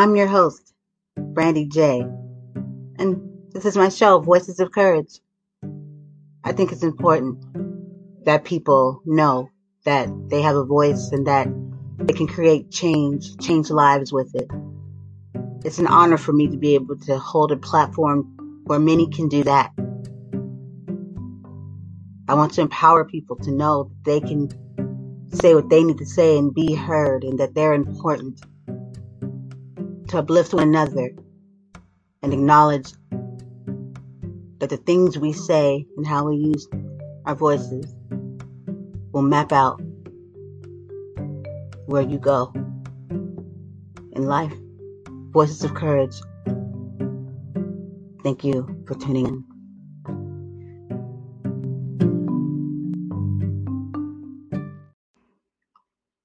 I'm your host, Brandy J, and this is my show, Voices of Courage. I think it's important that people know that they have a voice and that they can create change, change lives with it. It's an honor for me to be able to hold a platform where many can do that. I want to empower people to know that they can say what they need to say and be heard and that they're important to uplift one another and acknowledge that the things we say and how we use our voices will map out where you go in life. Voices of Courage. Thank you for tuning in.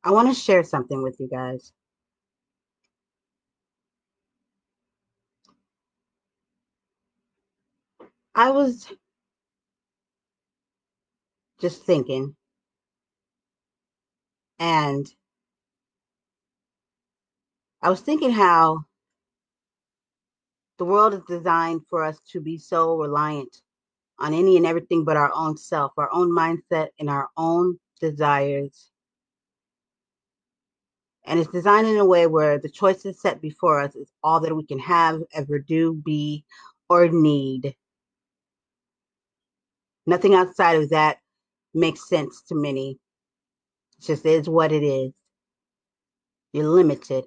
I want to share something with you guys. I was just thinking, and I was thinking how the world is designed for us to be so reliant on any and everything but our own self, our own mindset, and our own desires. And it's designed in a way where the choices set before us is all that we can have, ever do, be, or need. Nothing outside of that makes sense to many. It just is what it is. You're limited.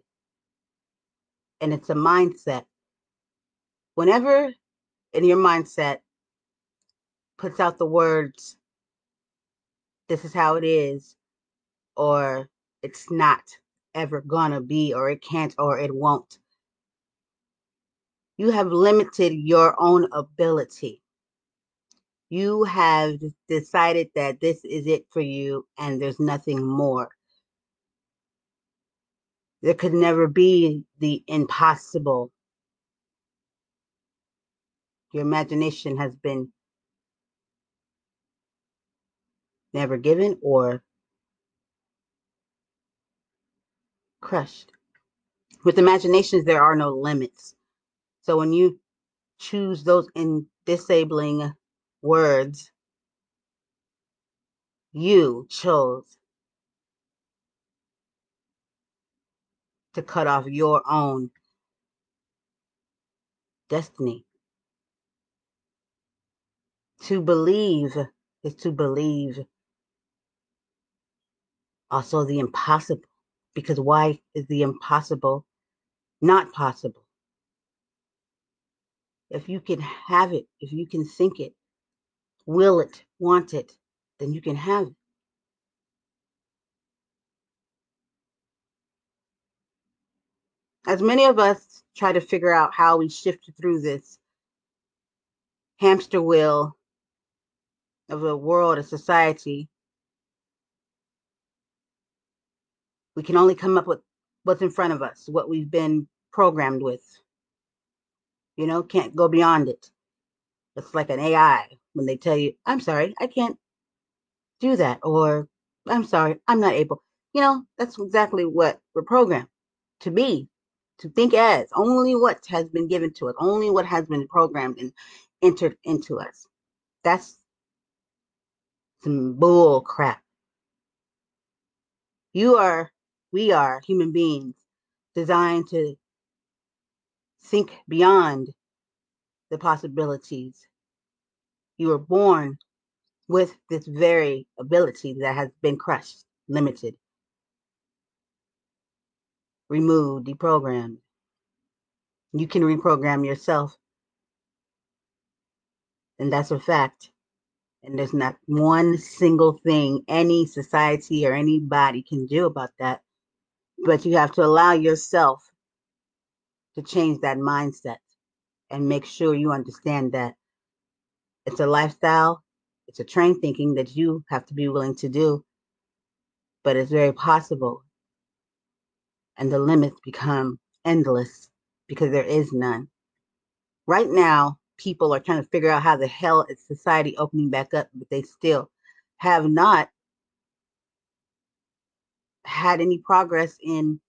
And it's a mindset. Whenever in your mindset puts out the words, this is how it is, or it's not ever gonna be, or it can't, or it won't, you have limited your own ability you have decided that this is it for you and there's nothing more. There could never be the impossible. Your imagination has been never given or crushed. With imaginations, there are no limits. So when you choose those in disabling words, you chose to cut off your own destiny. To believe is to believe also the impossible. Because why is the impossible not possible? If you can have it, if you can think it, will it, want it, then you can have it. As many of us try to figure out how we shift through this hamster wheel of a world, a society, we can only come up with what's in front of us, what we've been programmed with. You know, can't go beyond it. It's like an AI when they tell you, I'm sorry, I can't do that, or I'm sorry, I'm not able. You know, that's exactly what we're programmed to be, to think as only what has been given to us, only what has been programmed and entered into us. That's some bull crap. You are, we are human beings designed to think beyond the possibilities. You were born with this very ability that has been crushed, limited, removed, deprogrammed. You can reprogram yourself. And that's a fact. And there's not one single thing any society or anybody can do about that. But you have to allow yourself to change that mindset and make sure you understand that it's a lifestyle it's a train thinking that you have to be willing to do, but it's very possible. And the limits become endless because there is none. Right now, people are trying to figure out how the hell is society opening back up, but they still have not had any progress in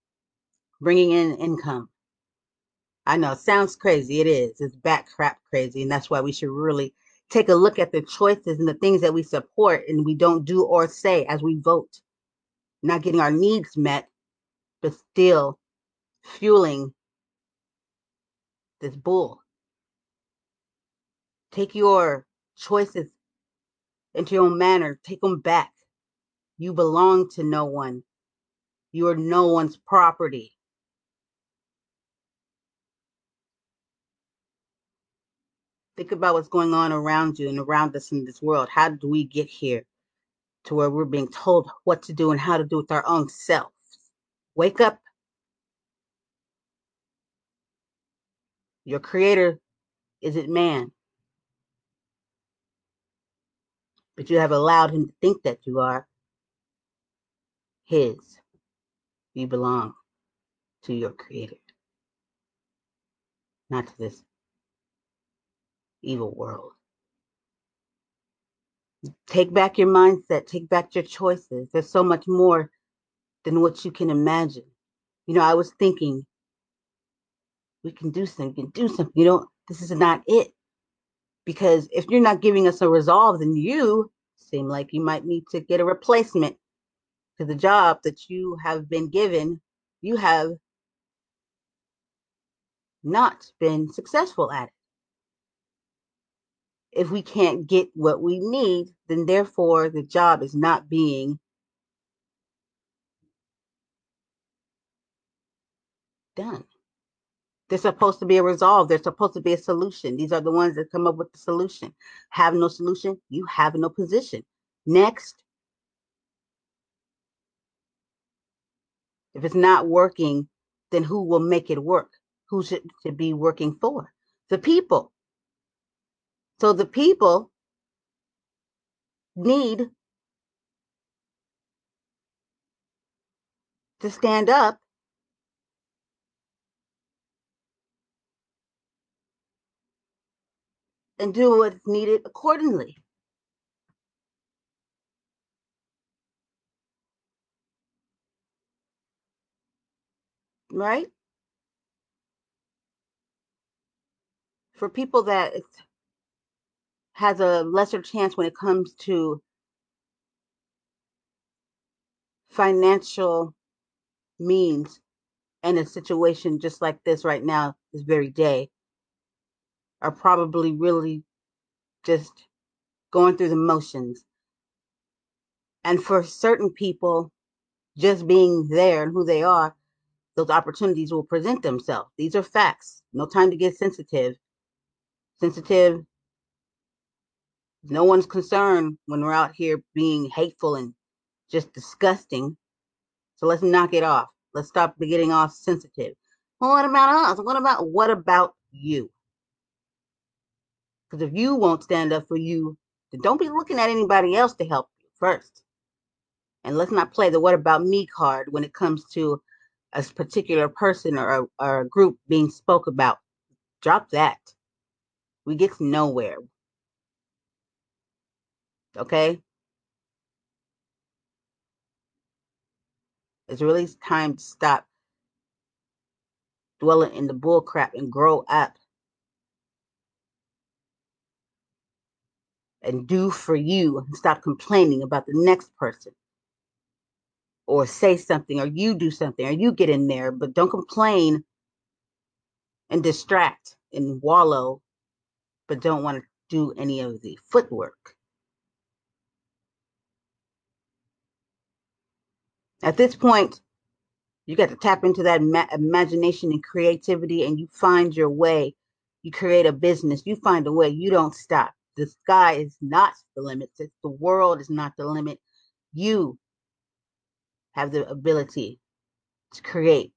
bringing in income. I know it sounds crazy. It is. It's back crap crazy. And that's why we should really take a look at the choices and the things that we support and we don't do or say as we vote. Not getting our needs met, but still fueling this bull. Take your choices into your own manner. Take them back. You belong to no one. You are no one's property. Think about what's going on around you and around us in this world. How do we get here to where we're being told what to do and how to do with our own selves? Wake up. Your creator isn't man, but you have allowed him to think that you are his. You belong to your creator, not to this evil world. Take back your mindset, take back your choices. There's so much more than what you can imagine. You know, I was thinking, we can do something, we can do something. You know, this is not it. Because if you're not giving us a resolve, then you seem like you might need to get a replacement to the job that you have been given. You have not been successful at it if we can't get what we need, then therefore the job is not being done. There's supposed to be a resolve. There's supposed to be a solution. These are the ones that come up with the solution. Have no solution, you have no position. Next. If it's not working, then who will make it work? Who should, be working for? The people. So the people need to stand up and do what's needed accordingly. Right? For people that has a lesser chance when it comes to financial means and a situation just like this right now, this very day, are probably really just going through the motions. And for certain people, just being there and who they are, those opportunities will present themselves. These are facts. No time to get sensitive. Sensitive no one's concerned when we're out here being hateful and just disgusting. So let's knock it off. Let's stop getting all sensitive. Well, what about us? What about what about you? Because if you won't stand up for you, then don't be looking at anybody else to help you first. And let's not play the what about me card when it comes to a particular person or a, or a group being spoke about. Drop that. We get nowhere. Okay? It's really time to stop dwelling in the bullcrap and grow up. And do for you and stop complaining about the next person. Or say something or you do something or you get in there but don't complain and distract and wallow but don't want to do any of the footwork At this point, you got to tap into that ma- imagination and creativity and you find your way. You create a business, you find a way, you don't stop. The sky is not the limit, the world is not the limit. You have the ability to create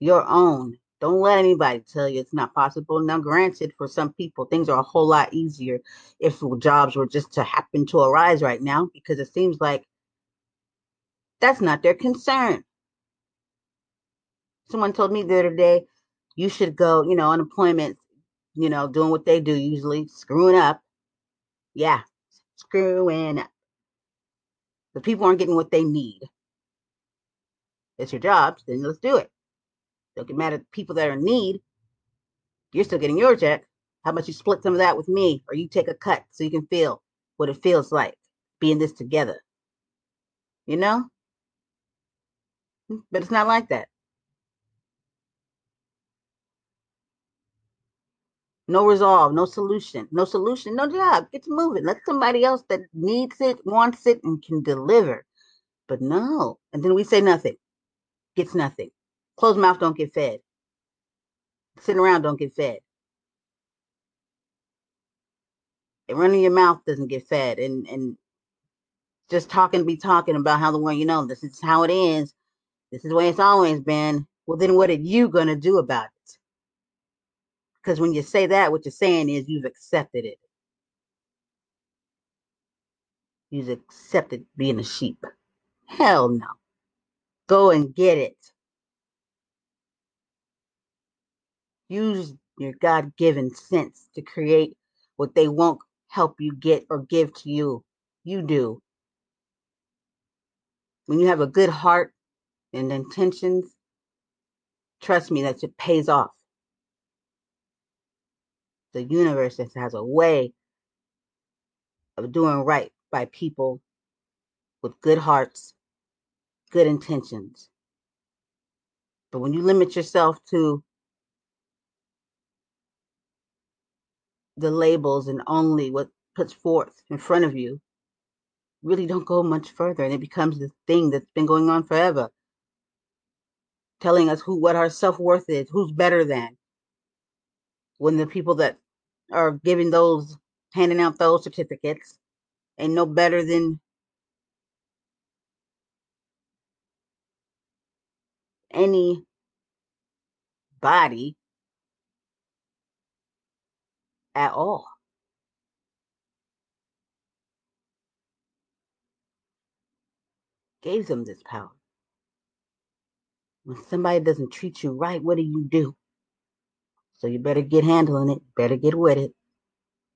your own. Don't let anybody tell you it's not possible. Now, granted, for some people, things are a whole lot easier if jobs were just to happen to arise right now because it seems like that's not their concern. Someone told me the other day, you should go, you know, unemployment, you know, doing what they do usually, screwing up. Yeah, screwing up. The people aren't getting what they need. It's your jobs, then let's do it. Don't get mad at the people that are in need. You're still getting your check. How about you split some of that with me or you take a cut so you can feel what it feels like being this together? You know? Mm, but it's not like that. No resolve, no solution, no solution, no job. Get to moving. Let somebody else that needs it, wants it, and can deliver. But no. And then we say nothing. Gets nothing. Closed mouth don't get fed. Sitting around don't get fed. And running your mouth doesn't get fed. And and just talking be talking about how the world, you know, this is how it is. This is the way it's always been. Well, then what are you gonna do about it? Because when you say that, what you're saying is you've accepted it. You've accepted being a sheep. Hell no. Go and get it. Use your God given sense to create what they won't help you get or give to you. You do. When you have a good heart and intentions, trust me, that it pays off the universe has a way of doing right by people with good hearts, good intentions. But when you limit yourself to the labels and only what puts forth in front of you, really don't go much further. And it becomes this thing that's been going on forever. Telling us who what our self worth is, who's better than. When the people that are giving those, handing out those certificates, ain't no better than any body at all. Gave them this power. When somebody doesn't treat you right, what do you do? So you better get handling it, better get with it,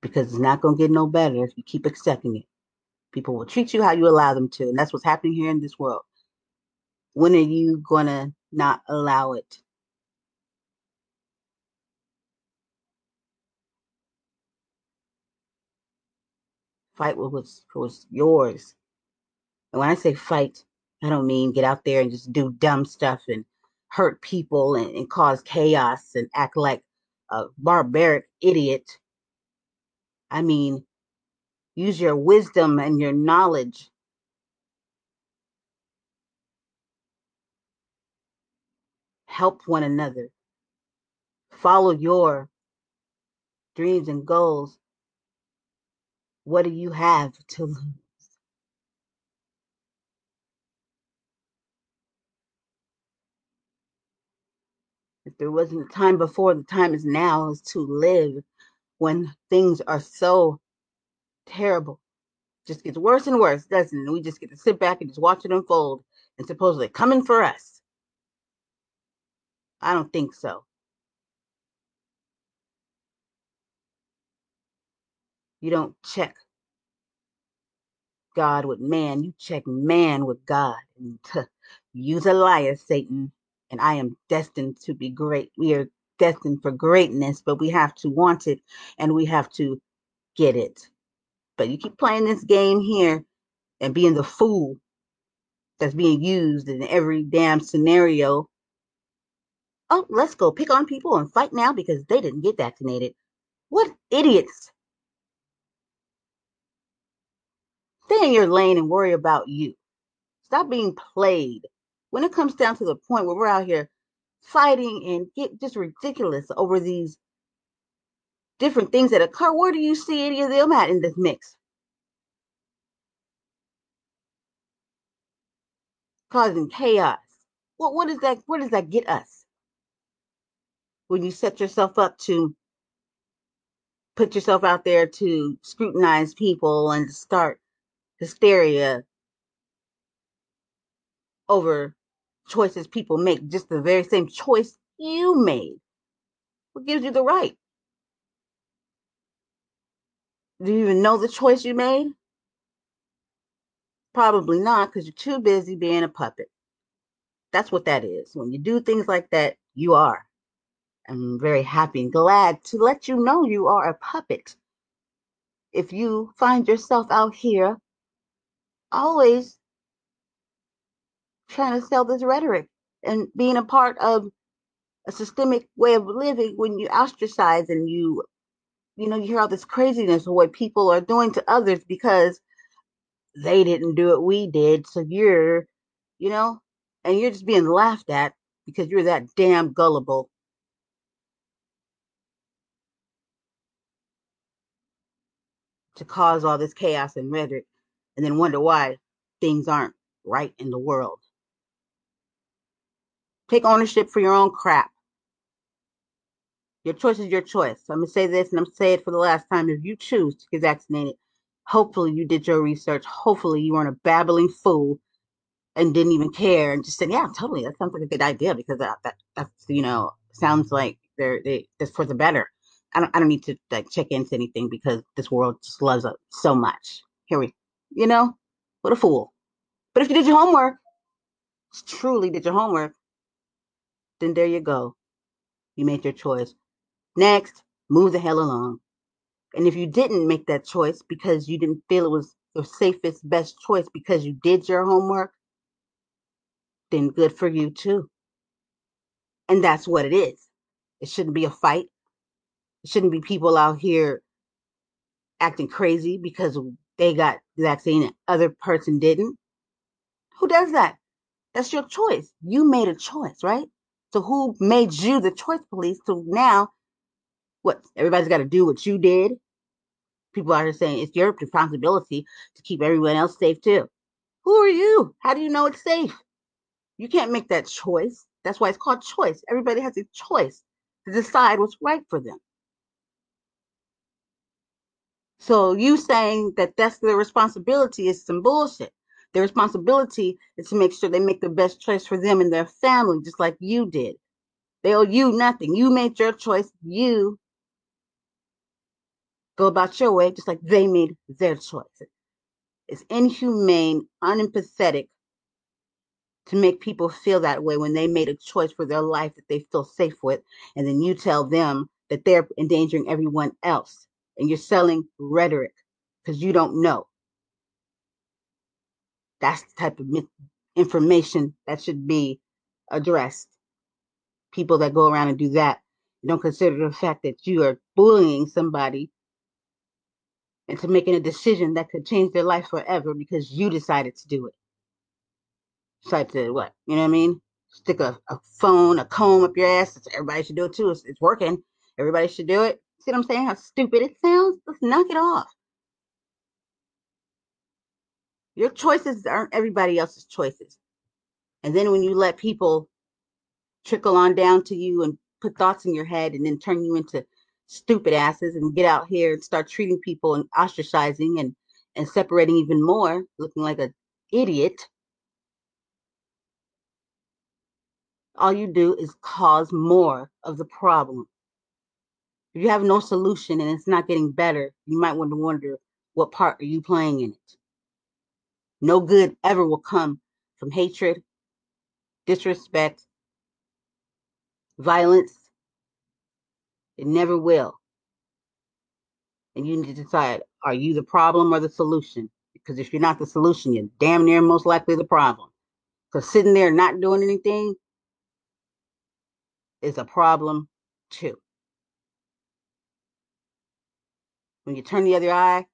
because it's not going to get no better if you keep accepting it. People will treat you how you allow them to, and that's what's happening here in this world. When are you going to not allow it? Fight what was, was yours. And when I say fight, I don't mean get out there and just do dumb stuff and hurt people and, and cause chaos and act like a barbaric idiot. I mean, use your wisdom and your knowledge help one another, follow your dreams and goals. What do you have to lose? If there wasn't a time before, the time is now is to live when things are so terrible. Just gets worse and worse, doesn't it? We just get to sit back and just watch it unfold and supposedly coming for us. I don't think so. You don't check God with man, you check man with God. And use a liar, Satan. And I am destined to be great. We are destined for greatness, but we have to want it and we have to get it. But you keep playing this game here and being the fool that's being used in every damn scenario. Oh, let's go pick on people and fight now because they didn't get vaccinated. What idiots! Stay in your lane and worry about you. Stop being played. When it comes down to the point where we're out here fighting and get just ridiculous over these different things that occur, where do you see any of them at in this mix? Causing chaos. What what is that? Where does that get us? When you set yourself up to put yourself out there to scrutinize people and start hysteria over choices people make, just the very same choice you made. What gives you the right? Do you even know the choice you made? Probably not, because you're too busy being a puppet. That's what that is. When you do things like that, You are. I'm very happy and glad to let you know you are a puppet. If you find yourself out here always trying to sell this rhetoric and being a part of a systemic way of living when you ostracize and you you know you hear all this craziness of what people are doing to others because they didn't do it we did. So you're you know and you're just being laughed at because you're that damn gullible. To cause all this chaos and rhetoric and then wonder why things aren't right in the world take ownership for your own crap Your choice is your choice. I'm gonna say this, and I'm gonna say it for the last time. If you choose to get vaccinated, hopefully you did your research. Hopefully you weren't a babbling fool and didn't even care and just said, "Yeah, totally. That sounds like a good idea because that, that that's you know sounds like they're they that's for the better." I don't I don't need to like check into anything because this world just loves us so much. Here we, you know, what a fool. But if you did your homework, truly did your homework, then there you go. You made your choice. Next, move the hell along. And if you didn't make that choice because you didn't feel it was the safest, best choice because you did your homework, then good for you too. And that's what it is. It shouldn't be a fight. It shouldn't be people out here acting crazy because they got the vaccine and other person didn't. Who does that? That's your choice. You made a choice, right? So who made you the choice police? So now what everybody's got to do what you did people are saying it's your responsibility to keep everyone else safe too. Who are you? How do you know it's safe? You can't make that choice. That's why it's called choice. Everybody has a choice to decide what's right for them. So you saying that that's their responsibility is some bullshit. Their responsibility is to make sure they make the best choice for them and their family, just like you did. They owe you nothing. You made your choice. You go about your way, just like they made their choice. It's inhumane, unempathetic to make people feel that way when they made a choice for their life that they feel safe with, and then you tell them that they're endangering everyone else, and you're selling rhetoric because you don't know. That's the type of information that should be addressed. People that go around and do that don't consider the fact that you are bullying somebody into making a decision that could change their life forever because you decided to do it. Decide to what? You know what I mean? Stick a, a phone, a comb up your ass. Everybody should do it too. It's, it's working. Everybody should do it. See what I'm saying? How stupid it sounds? Let's knock it off. Your choices aren't everybody else's choices. And then when you let people trickle on down to you and put thoughts in your head and then turn you into stupid asses and get out here and start treating people and ostracizing and, and separating even more, looking like an idiot, all you do is cause more of the problem. If you have no solution and it's not getting better, you might want to wonder what part are you playing in it. No good ever will come from hatred, disrespect, violence. It never will. And you need to decide are you the problem or the solution? Because if you're not the solution, you're damn near most likely the problem. Because sitting there not doing anything is a problem too. When you turn the other eye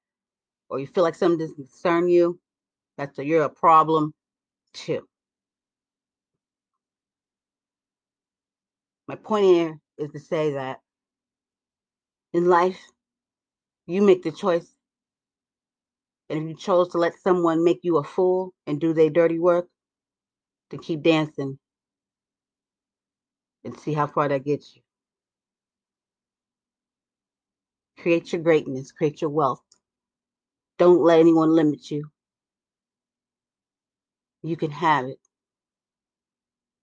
or you feel like something doesn't concern you, that's a, you're a problem too. My point here is to say that in life, you make the choice. And if you chose to let someone make you a fool and do their dirty work, then keep dancing and see how far that gets you. Create your greatness, create your wealth. Don't let anyone limit you. You can have it.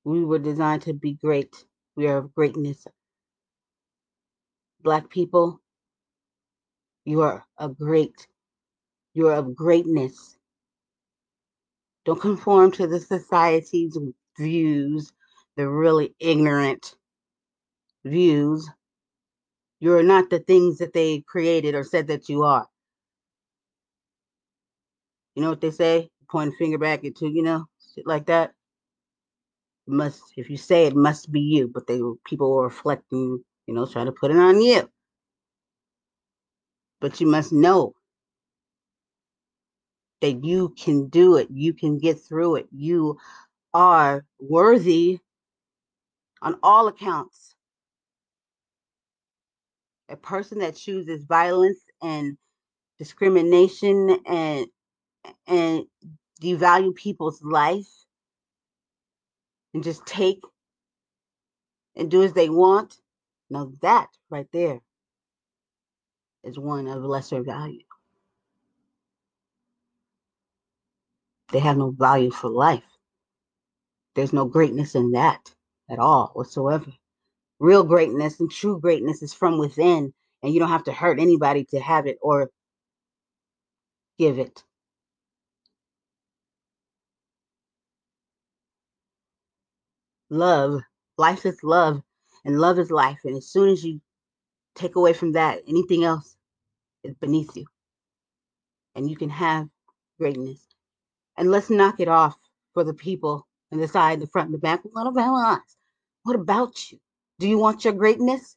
We were designed to be great. We are of greatness. Black people, you are a great. You are of greatness. Don't conform to the society's views. They're really ignorant. views. You're not the things that they created or said that you are. You know what they say? Point finger back at you, you know, shit like that. Must if you say it must be you, but they people were reflecting, you know, trying to put it on you. But you must know that you can do it. You can get through it. You are worthy on all accounts. A person that chooses violence and discrimination and and devalue people's life and just take and do as they want. Now that right there is one of lesser value. They have no value for life. There's no greatness in that at all whatsoever. Real greatness and true greatness is from within, and you don't have to hurt anybody to have it or give it. Love, life is love, and love is life. And as soon as you take away from that, anything else is beneath you, and you can have greatness. And let's knock it off for the people in the side, the front, and the back. What about us? What about you? Do you want your greatness?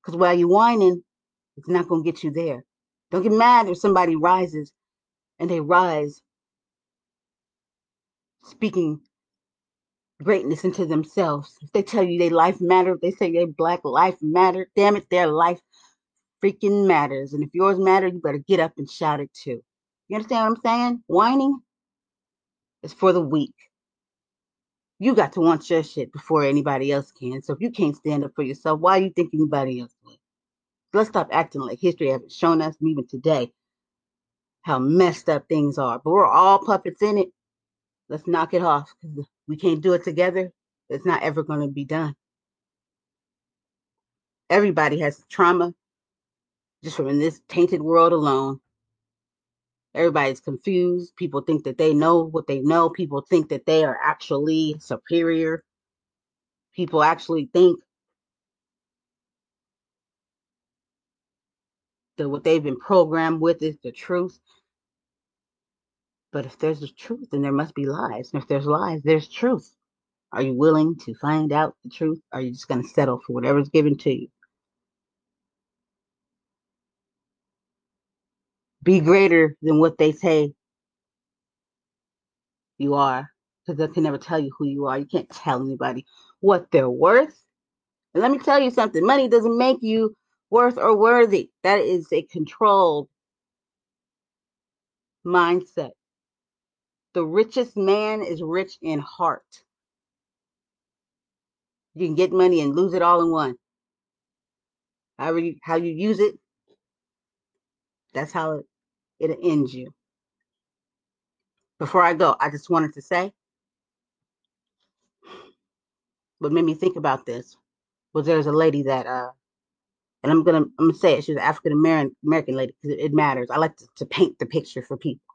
Because while you're whining, it's not going to get you there. Don't get mad if somebody rises and they rise speaking greatness into themselves. If they tell you their life matter, if they say their black life matter, damn it, their life freaking matters. And if yours matter, you better get up and shout it too. You understand what I'm saying? Whining is for the weak. You got to want your shit before anybody else can. So if you can't stand up for yourself, why do you think anybody else would? Let's stop acting like history hasn't shown us, even today, how messed up things are. But we're all puppets in it. Let's knock it off. We can't do it together. It's not ever going to be done. Everybody has trauma just from in this tainted world alone. Everybody's confused. People think that they know what they know. People think that they are actually superior. People actually think that what they've been programmed with is the truth. But if there's a truth, then there must be lies. And if there's lies, there's truth. Are you willing to find out the truth? Or are you just going to settle for whatever's given to you? Be greater than what they say you are, because they can never tell you who you are. You can't tell anybody what they're worth. And let me tell you something money doesn't make you worth or worthy. That is a controlled mindset. The richest man is rich in heart. You can get money and lose it all in one. However you, how you use it, that's how it, it ends you. Before I go, I just wanted to say what made me think about this was there's a lady that uh and I'm gonna I'm gonna say it, she's an African American American lady because it, it matters. I like to, to paint the picture for people.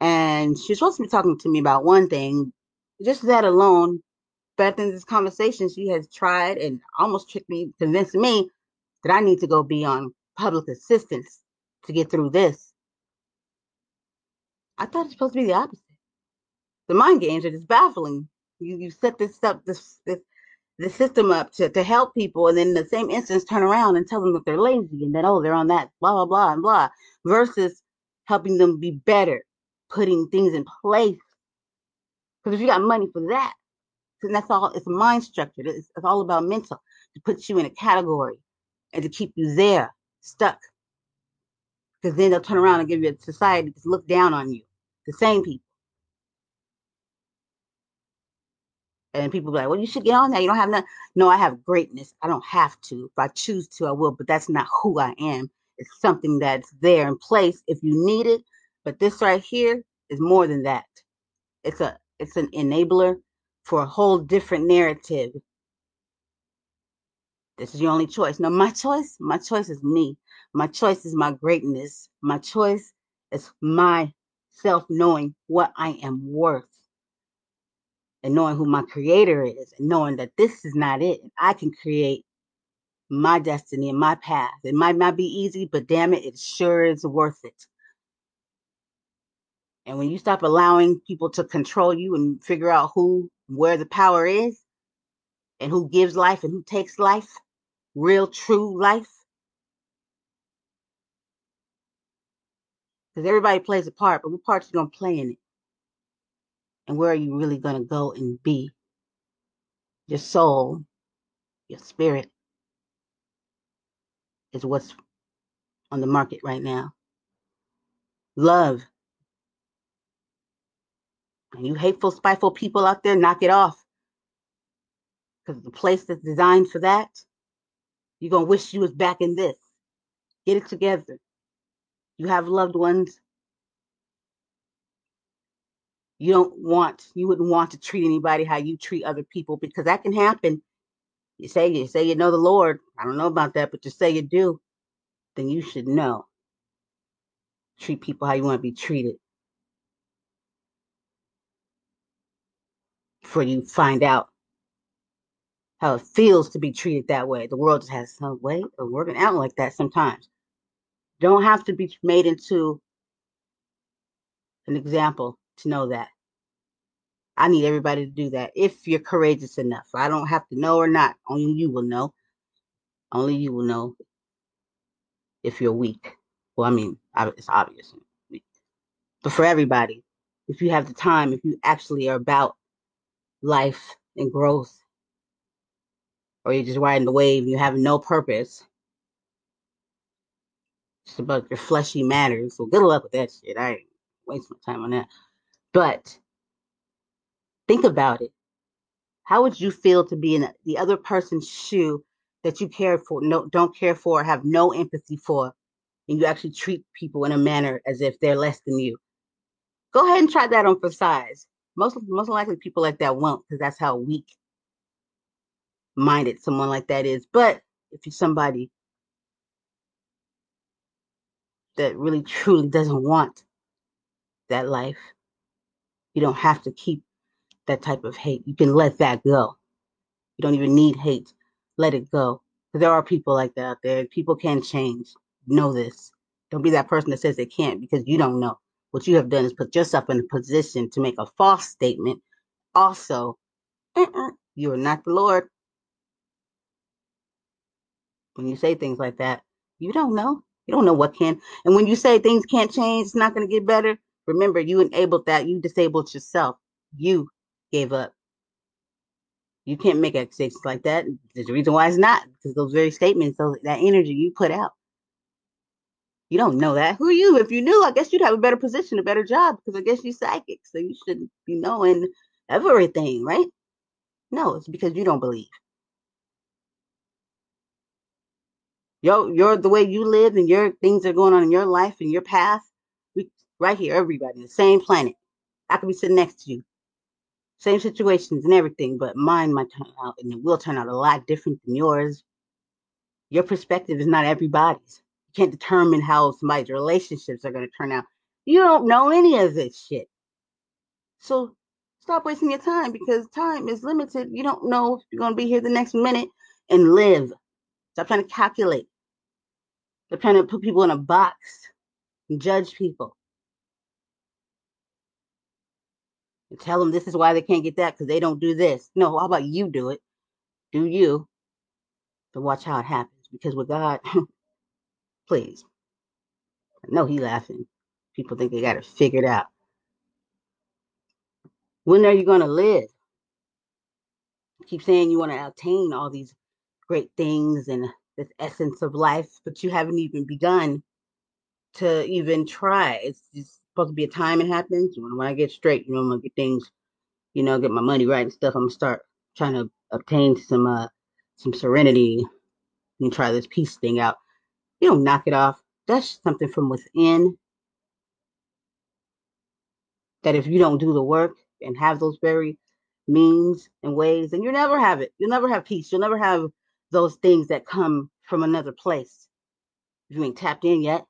And she's supposed to be talking to me about one thing. Just that alone, but in this conversation, she has tried and almost tricked me, convinced me that I need to go be on public assistance to get through this. I thought it's supposed to be the opposite. The mind games are just baffling. You you set this up this this the system up to, to help people and then in the same instance turn around and tell them that they're lazy and that oh they're on that blah blah blah and blah versus helping them be better, putting things in place. Because if you got money for that, then that's all it's mind structured. It's, it's all about mental to put you in a category and to keep you there, stuck. Because then they'll turn around and give you a society to look down on you. The same people. And people be like, well, you should get on that. You don't have nothing. No, I have greatness. I don't have to. If I choose to, I will, but that's not who I am. It's something that's there in place if you need it. But this right here is more than that. It's a it's an enabler for a whole different narrative. This is your only choice. No, my choice, my choice is me. My choice is my greatness. My choice is my self knowing what I am worth and knowing who my creator is and knowing that this is not it. I can create my destiny and my path. It might not be easy, but damn it, it sure is worth it. And when you stop allowing people to control you and figure out who, where the power is, and who gives life and who takes life, real, true life, because everybody plays a part, but what part you gonna play in it? And where are you really gonna go and be? Your soul, your spirit is what's on the market right now. Love. You hateful, spiteful people out there, knock it off. Because the place that's designed for that, you're gonna wish you was back in this. Get it together. You have loved ones. You don't want, you wouldn't want to treat anybody how you treat other people because that can happen. You say you say you know the Lord. I don't know about that, but you say you do, then you should know. Treat people how you want to be treated. Before you find out how it feels to be treated that way. The world just has some way of working out like that sometimes. Don't have to be made into an example to know that. I need everybody to do that if you're courageous enough. I don't have to know or not. Only you will know. Only you will know if you're weak. Well, I mean, it's obvious. But for everybody, if you have the time, if you actually are about life and growth, or you're just riding the wave and you have no purpose, just about your fleshy matters. So good luck with that shit. I ain't waste my time on that. But think about it. How would you feel to be in the other person's shoe that you care for, no, don't care for, have no empathy for, and you actually treat people in a manner as if they're less than you? Go ahead and try that on for size. Most most likely people like that won't, because that's how weak minded someone like that is. But if you're somebody that really truly doesn't want that life, you don't have to keep that type of hate. You can let that go. You don't even need hate. Let it go. Because there are people like that out there. People can change. Know this. Don't be that person that says they can't because you don't know. What you have done is put yourself in a position to make a false statement. Also, uh-uh, you are not the Lord. When you say things like that, you don't know. You don't know what can. And when you say things can't change, it's not going to get better. Remember, you enabled that. You disabled yourself. You gave up. You can't make accusations like that. There's a reason why it's not because those very statements, those, that energy you put out. You don't know that. Who are you? If you knew, I guess you'd have a better position, a better job because I guess you're psychic. So you shouldn't be knowing everything, right? No, it's because you don't believe. Yo, you're the way you live and your things are going on in your life and your path. We right here, everybody, the same planet. I could be sitting next to you. Same situations and everything, but mine might turn out and it will turn out a lot different than yours. Your perspective is not everybody's. You can't determine how somebody's relationships are going to turn out. You don't know any of this shit. So stop wasting your time because time is limited. You don't know if you're going to be here the next minute and live. Stop trying to calculate. They're trying to put people in a box and judge people. And tell them this is why they can't get that because they don't do this. No, how about you do it? Do you? But watch how it happens. Because with God, please. Know he laughing. People think they got it figured out. When are you going to live? Keep saying you want to attain all these great things and this essence of life, but you haven't even begun to even try. It's just supposed to be a time it happens. When I get straight, you know, I'm gonna get things, you know, get my money right and stuff. I'm gonna start trying to obtain some uh some serenity and try this peace thing out. You don't knock it off. That's something from within that if you don't do the work and have those very means and ways, then you never have it. You'll never have peace. You'll never have those things that come from another place. If you ain't tapped in yet,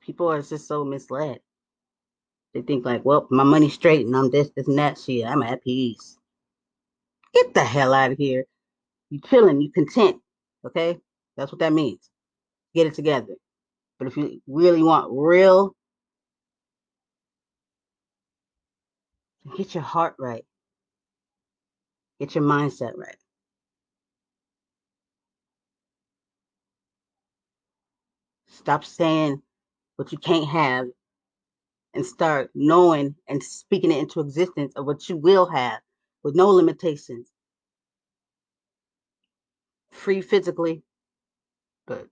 people are just so misled. They think like, well, my money's straight and I'm this, this, and that. Shit, I'm at peace. Get the hell out of here. You chilling, you content. Okay? That's what that means. Get it together. But if you really want real, get your heart right. Get your mindset right. Stop saying what you can't have and start knowing and speaking it into existence of what you will have with no limitations. Free physically, but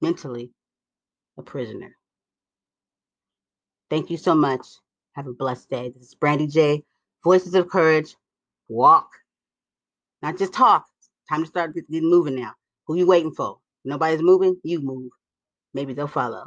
mentally a prisoner. Thank you so much. Have a blessed day. This is Brandy J. Voices of Courage. Walk. Not just talk. Time to start getting moving now. Who you waiting for? Nobody's moving, you move. Maybe they'll follow.